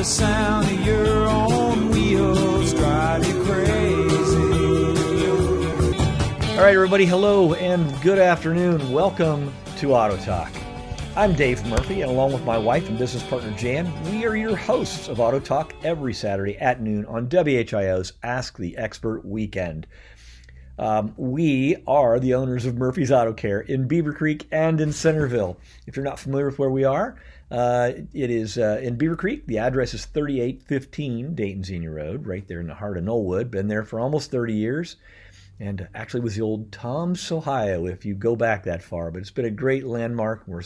the sound of your own wheels drive you crazy. All right, everybody, hello and good afternoon. Welcome to Auto Talk. I'm Dave Murphy, and along with my wife and business partner Jan, we are your hosts of Auto Talk every Saturday at noon on WHIO's Ask the Expert Weekend. Um, we are the owners of Murphy's Auto Care in Beavercreek and in Centerville. If you're not familiar with where we are, uh, it is uh, in Beavercreek. The address is 3815 Dayton Xenia Road, right there in the heart of Knollwood. Been there for almost 30 years and actually was the old Tom's Sohio if you go back that far. But it's been a great landmark. We're,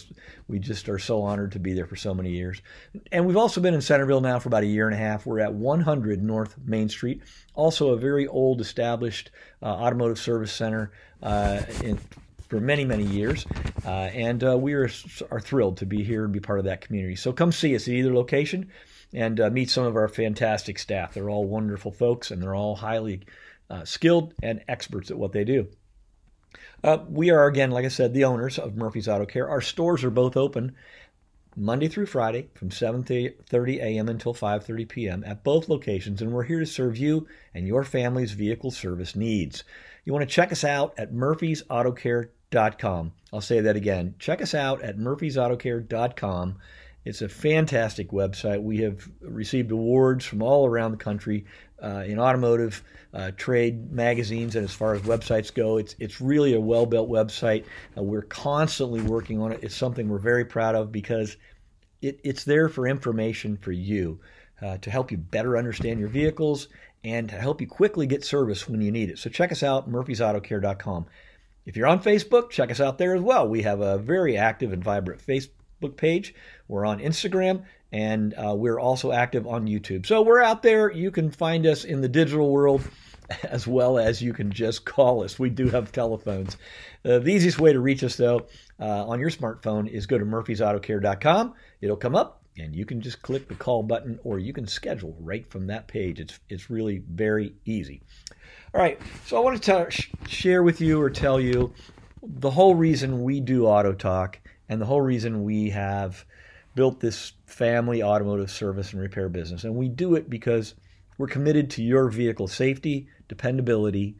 we just are so honored to be there for so many years. And we've also been in Centerville now for about a year and a half. We're at 100 North Main Street, also a very old established uh, automotive service center uh, in, for many, many years. Uh, and uh, we are, are thrilled to be here and be part of that community. So come see us at either location and uh, meet some of our fantastic staff. They're all wonderful folks and they're all highly uh, skilled and experts at what they do. Uh, we are, again, like I said, the owners of Murphy's Auto Care. Our stores are both open Monday through Friday from 7:30 a.m. until 5:30 p.m. at both locations, and we're here to serve you and your family's vehicle service needs. You want to check us out at murphysautocare.com. I'll say that again. Check us out at murphysautocare.com. It's a fantastic website. We have received awards from all around the country uh, in automotive uh, trade magazines and as far as websites go. It's it's really a well built website. Uh, we're constantly working on it. It's something we're very proud of because it, it's there for information for you uh, to help you better understand your vehicles and to help you quickly get service when you need it. So check us out, murphysautocare.com. If you're on Facebook, check us out there as well. We have a very active and vibrant Facebook page. We're on Instagram and uh, we're also active on YouTube. So we're out there. You can find us in the digital world as well as you can just call us. We do have telephones. Uh, the easiest way to reach us, though, uh, on your smartphone is go to murphysautocare.com. It'll come up, and you can just click the call button, or you can schedule right from that page. It's it's really very easy. All right, so I want to t- share with you or tell you the whole reason we do Auto Talk and the whole reason we have built this family automotive service and repair business. And we do it because we're committed to your vehicle safety, dependability,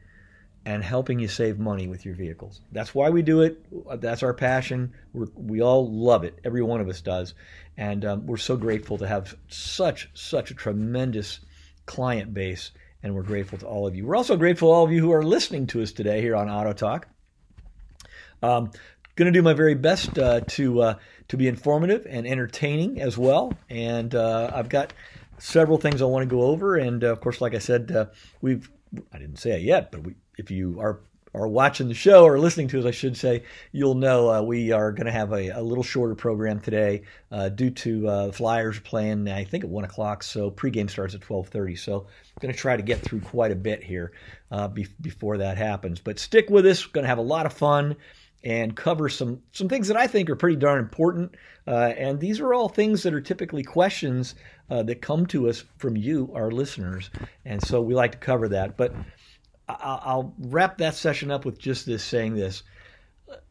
and helping you save money with your vehicles. That's why we do it. That's our passion. We're, we all love it. Every one of us does. And um, we're so grateful to have such, such a tremendous client base. And we're grateful to all of you. We're also grateful to all of you who are listening to us today here on Auto Talk. Um, going to do my very best uh, to uh, to be informative and entertaining as well. And uh, I've got several things I want to go over. And uh, of course, like I said, uh, we've I didn't say it yet, but we, if you are are watching the show or listening to us, I should say, you'll know uh, we are going to have a, a, little shorter program today uh, due to uh, Flyers playing, I think, at one o'clock. So pregame starts at twelve thirty. So I'm going to try to get through quite a bit here uh, be- before that happens. But stick with us. We're going to have a lot of fun and cover some some things that I think are pretty darn important. Uh, and these are all things that are typically questions uh, that come to us from you, our listeners. And so we like to cover that. But I'll wrap that session up with just this saying this.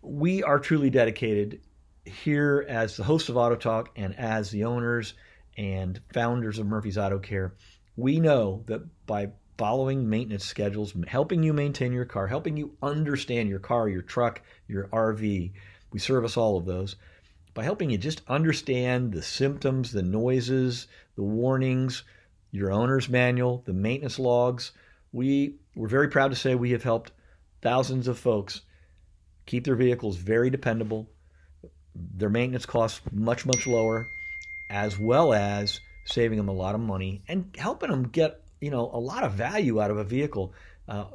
We are truly dedicated here as the host of Auto Talk and as the owners and founders of Murphy's Auto Care. We know that by following maintenance schedules, helping you maintain your car, helping you understand your car, your truck, your RV. We service all of those by helping you just understand the symptoms, the noises, the warnings, your owner's manual, the maintenance logs. We we're very proud to say we have helped thousands of folks keep their vehicles very dependable, their maintenance costs much much lower, as well as saving them a lot of money and helping them get you know a lot of value out of a vehicle. Uh,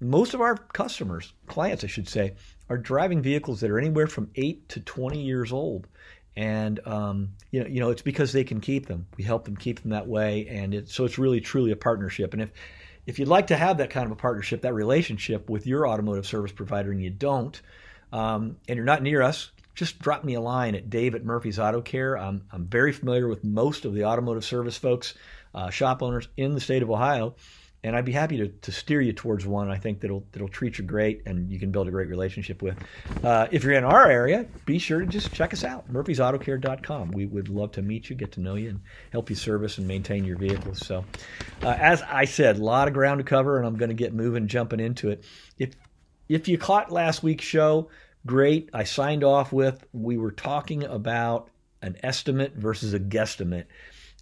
most of our customers, clients, I should say, are driving vehicles that are anywhere from eight to twenty years old, and um, you know, you know, it's because they can keep them. We help them keep them that way, and it, so it's really truly a partnership. And if if you'd like to have that kind of a partnership, that relationship with your automotive service provider, and you don't, um, and you're not near us, just drop me a line at Dave at Murphy's Auto Care. I'm, I'm very familiar with most of the automotive service folks uh, shop owners in the state of Ohio. and I'd be happy to, to steer you towards one I think that'll that'll treat you great and you can build a great relationship with. Uh, if you're in our area, be sure to just check us out, murphysautocare.com. We would love to meet you, get to know you, and help you service and maintain your vehicles. So, uh, as I said, a lot of ground to cover, and I'm going to get moving, jumping into it. If if you caught last week's show, great. I signed off with we were talking about an estimate versus a guesstimate,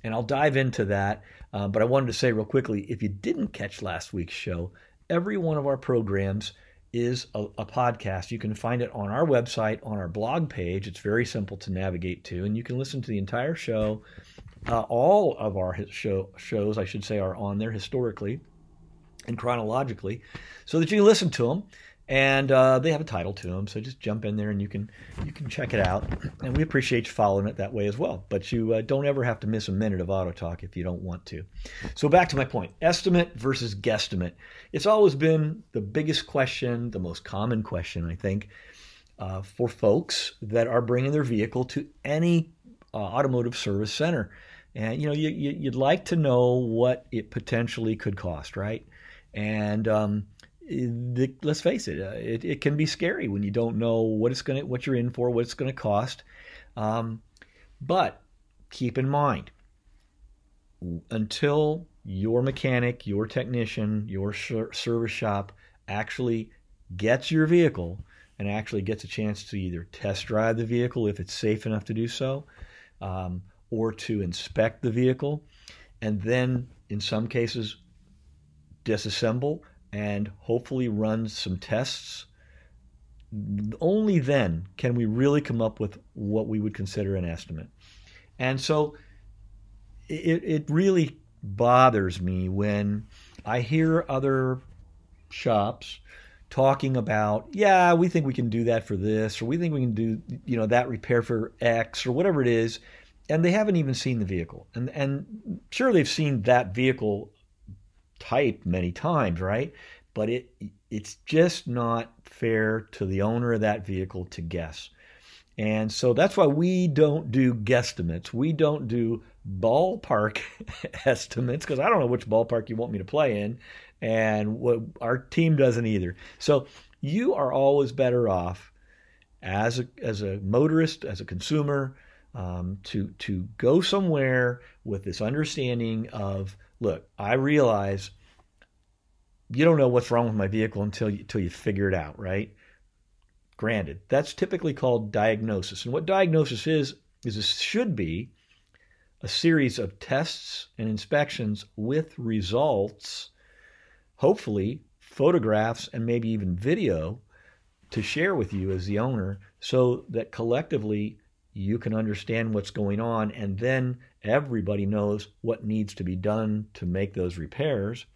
and I'll dive into that. Uh, but I wanted to say real quickly if you didn't catch last week's show, every one of our programs is a, a, podcast. You can find it on our website, on our blog page. It's very simple to navigate to, and you can listen to the entire show. Uh, all of our show, shows, I should say, are on there historically and chronologically, so that you can listen to them and uh, they have a title to them. So just jump in there and you can you can check it out. And we appreciate you following it that way as well. But you uh, don't ever have to miss a minute of Auto Talk if you don't want to. So back to my point: estimate versus guesstimate. It's always been the biggest question, the most common question, I think, uh, for folks that are bringing their vehicle to any uh, automotive service center. And you know, you, you, would like to know what it potentially could cost, right? And um, the, let's face it, uh, it, it can be scary when you don't know what it's going what you're in for, what it's going to cost. Um, but keep in mind, until your mechanic, your technician, your service shop actually gets your vehicle and actually gets a chance to either test drive the vehicle if it's safe enough to do so, um, or to inspect the vehicle, and then in some cases disassemble and hopefully run some tests, only then can we really come up with what we would consider an estimate. And so it, it really bothers me when I hear other shops talking about, yeah, we think we can do that for this, or we think we can do, you know, that repair for X, or whatever it is, and they haven't even seen the vehicle. And and sure they've seen that vehicle type many times, right? But it it's just not fair to the owner of that vehicle to guess. And so that's why we don't do guesstimates. We don't do ballpark estimates because I don't know which ballpark you want me to play in, and what our team doesn't either. So you are always better off as a as a motorist, as a consumer, um, to to go somewhere with this understanding of look, I realize you don't know what's wrong with my vehicle until you, until you figure it out, right? Granted, that's typically called diagnosis. And what diagnosis is, is it should be a series of tests and inspections with results, hopefully photographs and maybe even video to share with you as the owner so that collectively you can understand what's going on and then everybody knows what needs to be done to make those repairs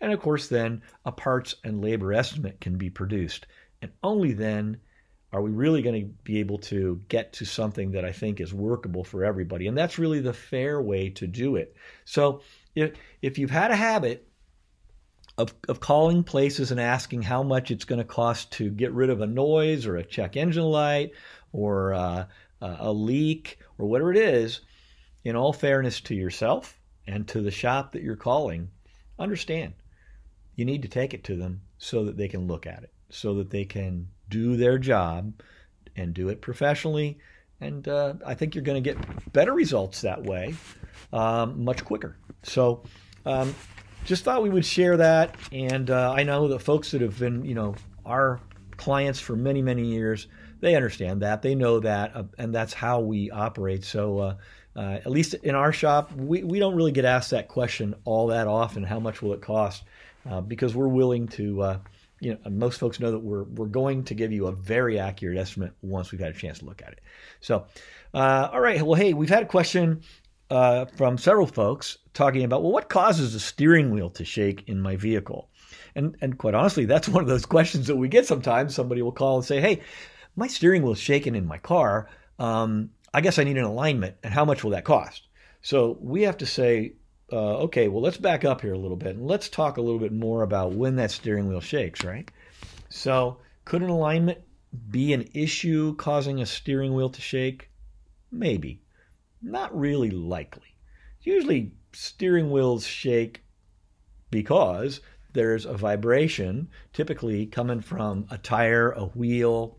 and of course, then a parts and labor estimate can be produced. And only then are we really going to be able to get to something that I think is workable for everybody. And that's really the fair way to do it. So if, if you've had a habit of, of calling places and asking how much it's going to cost to get rid of a noise or a check engine light or uh, a leak or whatever it is, in all fairness to yourself and to the shop that you're calling, understand you need to take it to them so that they can look at it, so that they can do their job and do it professionally. And uh, I think you're going to get better results that way, um, much quicker. So, um, just thought we would share that. And uh, I know the folks that have been, you know, our clients for many, many years, they understand that. They know that. Uh, and that's how we operate. So, uh, uh, at least in our shop, we, we don't really get asked that question all that often how much will it cost? uh, because we're willing to. Uh, you know, most folks know that we're we're going to give you a very accurate estimate once we've had a chance to look at it. So, uh, all right. Well, hey, we've had a question from several folks talking about well, what causes the steering wheel to shake in my vehicle? And and quite honestly, that's one of those questions that we get sometimes. Somebody will call and say, "Hey, my steering wheel is shaking in my car. Um, I guess I need an alignment, and how much will that cost?" So we have to say, uh, okay, well, let's back up here a little bit and let's talk a little bit more about when that steering wheel shakes, right? So, could an alignment be an issue causing a steering wheel to shake? Maybe. Not really likely. Usually, steering wheels shake because there's a vibration typically coming from a tire, a wheel,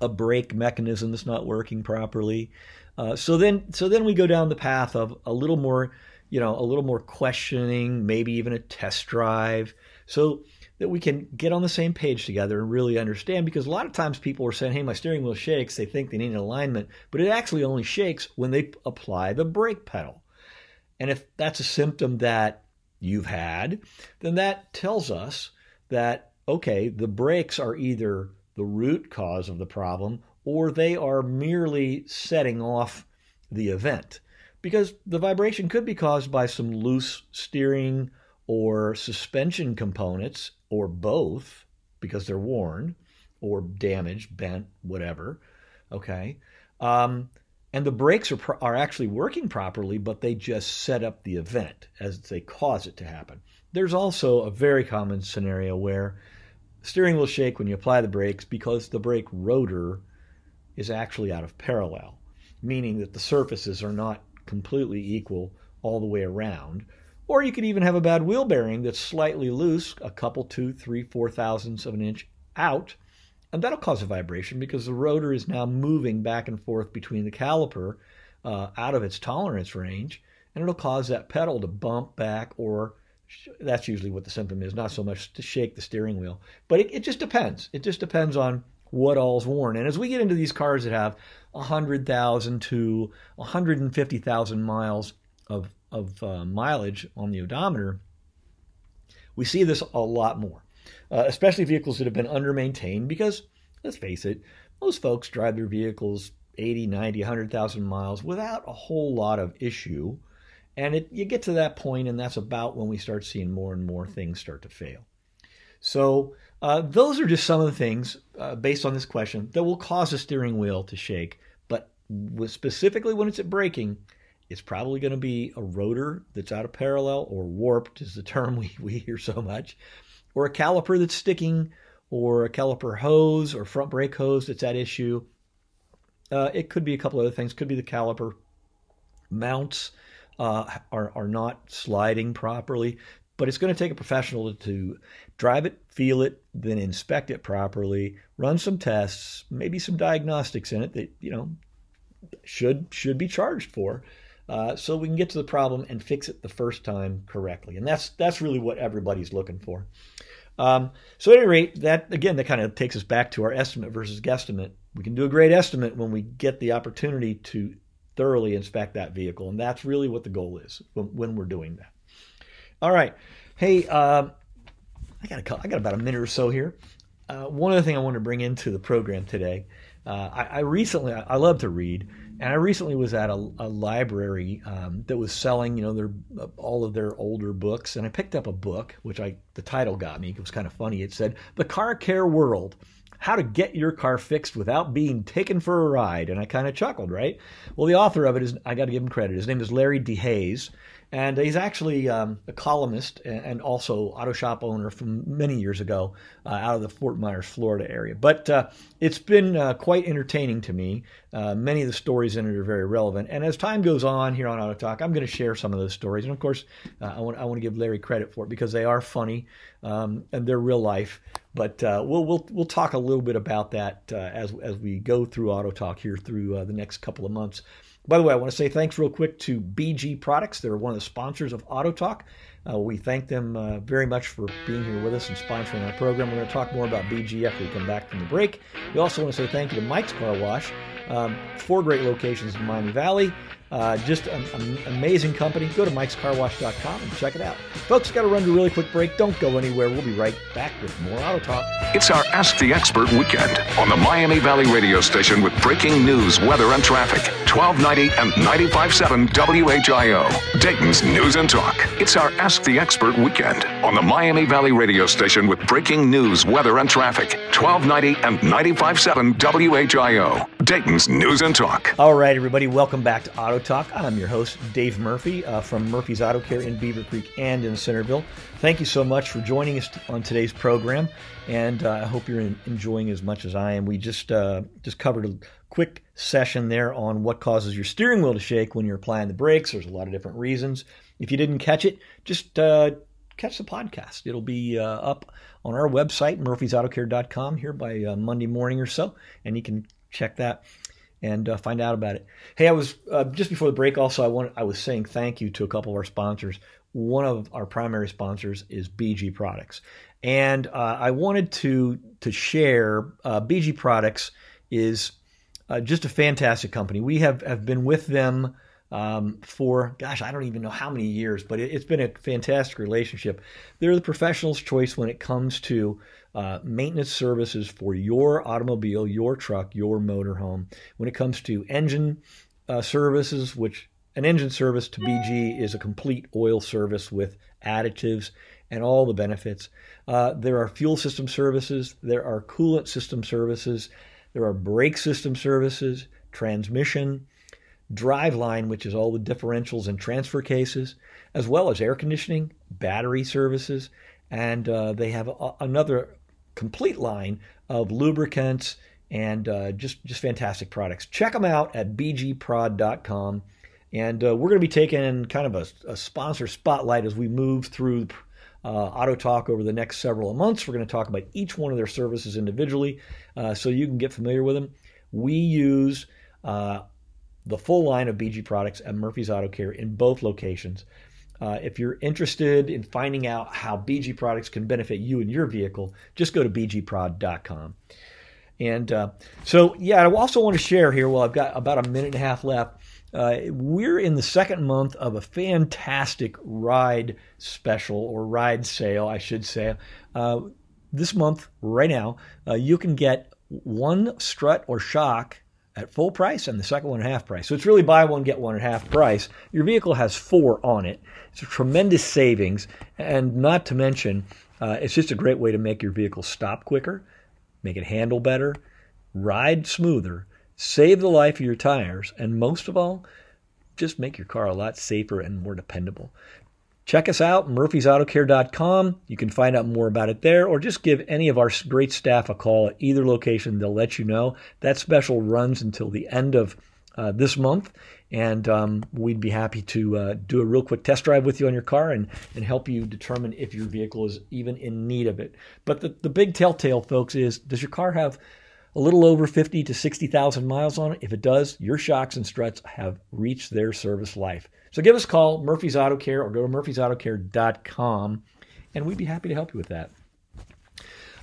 a brake mechanism that's not working properly. Uh, so then, so then we go down the path of a little more, you know, a little more questioning, maybe even a test drive, so that we can get on the same page together and really understand. Because a lot of times people are saying, "Hey, my steering wheel shakes." They think they need an alignment, but it actually only shakes when they apply the brake pedal. And if that's a symptom that you've had, then that tells us that okay, the brakes are either the root cause of the problem, or they are merely setting off the event. Because the vibration could be caused by some loose steering or suspension components, or both, because they're worn or damaged, bent, whatever. Okay. Um, and the brakes are, are actually working properly, but they just set up the event as they cause it to happen. There's also a very common scenario where steering will shake when you apply the brakes because the brake rotor is actually out of parallel, meaning that the surfaces are not completely equal all the way around. Or you could even have a bad wheel bearing that's slightly loose, a couple, two, three, four thousandths of an inch out, and that'll cause a vibration because the rotor is now moving back and forth between the caliper uh, out of its tolerance range, and it'll cause that pedal to bump back or that's usually what the symptom is, not so much to shake the steering wheel. But it, it just depends. It just depends on what all's worn. And as we get into these cars that have 100,000 to 150,000 miles of, of uh, mileage on the odometer, we see this a lot more, uh, especially vehicles that have been under maintained because, let's face it, most folks drive their vehicles 80, 90, 100,000 miles without a whole lot of issue. And it, you get to that point, and that's about when we start seeing more and more things start to fail. So, uh, those are just some of the things uh, based on this question that will cause the steering wheel to shake. But specifically when it's at braking, it's probably going to be a rotor that's out of parallel or warped, is the term we, we hear so much, or a caliper that's sticking, or a caliper hose or front brake hose that's at issue. Uh, it could be a couple other things. Could be the caliper mounts uh, are, are not sliding properly. But it's going to take a professional to drive it, feel it, then inspect it properly, run some tests, maybe some diagnostics in it that you know should should be charged for, uh, so we can get to the problem and fix it the first time correctly. And that's that's really what everybody's looking for. Um, so at any rate, that again, that kind of takes us back to our estimate versus guesstimate. We can do a great estimate when we get the opportunity to thoroughly inspect that vehicle. And that's really what the goal is when, when we're doing that. All right. Hey, uh, I got a, I got about a minute or so here. Uh, one other thing I want to bring into the program today. Uh, I, I, recently, I, I, love to read, and I recently was at a, a library um, that was selling, you know, their all of their older books, and I picked up a book, which I the title got me. It was kind of funny. It said "The Car Care World: how to get your car fixed without being taken for a ride. And I kind of chuckled, right? Well, the author of it is, I got to give him credit. His name is Larry DeHaze. And he's actually um, a columnist and also auto shop owner from many years ago uh, out of the Fort Myers, Florida area. But uh, it's been uh, quite entertaining to me. Uh, many of the stories in it are very relevant. And as time goes on here on Auto Talk, I'm going to share some of those stories. And of course, uh, I, want, I want to give Larry credit for it because they are funny um, and they're real life. But uh, we'll, we'll, we'll talk a little bit about that as, as we go through Auto Talk here through the next couple of months. By the way, I want to say thanks real quick to BG Products. They're one of the sponsors of Auto Talk. Uh, we thank them uh, very much for being here with us and sponsoring our program. We're going to talk more about BG after we come back from the break. We also want to say thank you to Mike's Car Wash. Um, four great locations in Miami Valley. Uh, just an, an, amazing company. Go to mikescarwash.com and check it out. Folks, got to run to a really quick break. Don't go anywhere. We'll be right back with more Auto Talk. It's our Ask the Expert weekend on the Miami Valley radio station with breaking news, weather, and traffic. 1290 and 95.7 WHIO. Dayton's News and Talk. It's our Ask the Expert weekend on the Miami Valley radio station with breaking news, weather, and traffic. 1290 and 95.7 WHIO. Dayton's News and Talk. All right, everybody, welcome back to Auto Talk. I'm your host, Dave Murphy uh, from Murphy's Auto Care in Beavercreek and in Centerville. Thank you so much for joining us on today's program, and uh, I hope you're enjoying as much as I am. We just uh, just covered a quick session there on what causes your steering wheel to shake when you're applying the brakes. There's a lot of different reasons. If you didn't catch it, just uh, catch the podcast. It'll be uh, up on our website, murphysautocare.com, here by uh, Monday morning or so, and you can check that and uh, find out about it. Hey, I was uh, just before the break. Also, I want I was saying thank you to a couple of our sponsors. One of our primary sponsors is BG Products, and uh, I wanted to to share BG Products is just a fantastic company. We have have been with them. Um, for gosh, I don't even know how many years, but it, it's been a fantastic relationship. They're the professional's choice when it comes to uh, maintenance services for your automobile, your truck, your motorhome. When it comes to engine uh, services, which an engine service to BG is a complete oil service with additives and all the benefits. Uh, there are fuel system services, there are coolant system services, there are brake system services, transmission, driveline, which is all the differentials and transfer cases, as well as air conditioning, battery services, and uh, they have a, another complete line of lubricants and uh, just just fantastic products. Check them out at bgprod.com. And uh, we're going to be taking kind of a, a, sponsor spotlight as we move through uh, Auto Talk over the next several months. We're going to talk about each one of their services individually uh, so you can get familiar with them. We use uh, the full line of BG products at Murphy's Auto Care in both locations. Uh, if you're interested in finding out how BG products can benefit you and your vehicle, just go to bgprod.com. And uh, so, yeah, I also want to share here, well, I've got about a minute and a half left. Uh, we're in the second month of a fantastic ride special or ride sale, I should say. Uh, this month, right now, uh, you can get one strut or shock at full price and the second one at half price. So it's really buy one, get one at half price. Your vehicle has four on it. It's a tremendous savings. And not to mention, uh, it's just a great way to make your vehicle stop quicker, make it handle better, ride smoother, save the life of your tires, and most of all, just make your car a lot safer and more dependable. Check us out, murphysautocare.com. You can find out more about it there, or just give any of our great staff a call at either location. They'll let you know. That special runs until the end of uh, this month, and um, we'd be happy to uh, do a real quick test drive with you on your car and, and help you determine if your vehicle is even in need of it. But the, the big telltale, folks, is does your car have a little over 50 to 60,000 miles on it? If it does, your shocks and struts have reached their service life. So give us a call, Murphy's Auto Care, or go to murphysautocare.com, and we'd be happy to help you with that.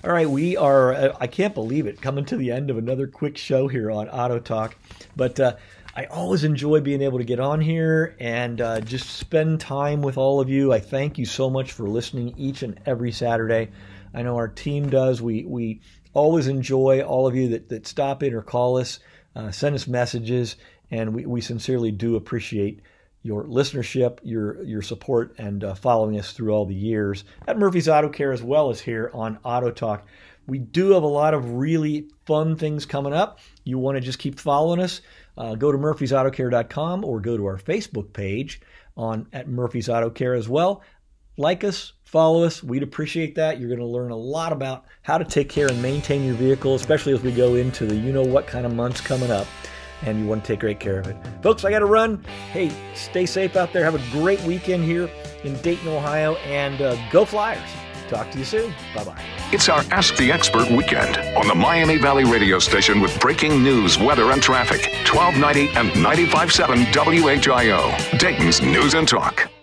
All right, we are, uh, I can't believe it, coming to the end of another quick show here on Auto Talk. But uh, I always enjoy being able to get on here and uh, just spend time with all of you. I thank you so much for listening each and every Saturday. I know our team does. We, we always enjoy all of you that, that stop in or call us, uh, send us messages, and we, we sincerely do appreciate your listenership, your your support, and uh, following us through all the years at Murphy's Auto Care as well as here on Auto Talk. We do have a lot of really fun things coming up. You want to just keep following us? Uh, go to murphysautocare.com or go to our Facebook page on at Murphy's Auto Care as well. Like us, follow us. We'd appreciate that. You're going to learn a lot about how to take care and maintain your vehicle, especially as we go into the you know what kind of months coming up and you want to take great care of it. Folks, I got to run. Hey, stay safe out there. Have a great weekend here in Dayton, Ohio, and uh, go Flyers. Talk to you soon. Bye bye. It's our Ask the Expert weekend on the Miami Valley radio station with breaking news, weather, and traffic. 1290 and 957 WHIO, Dayton's News and Talk.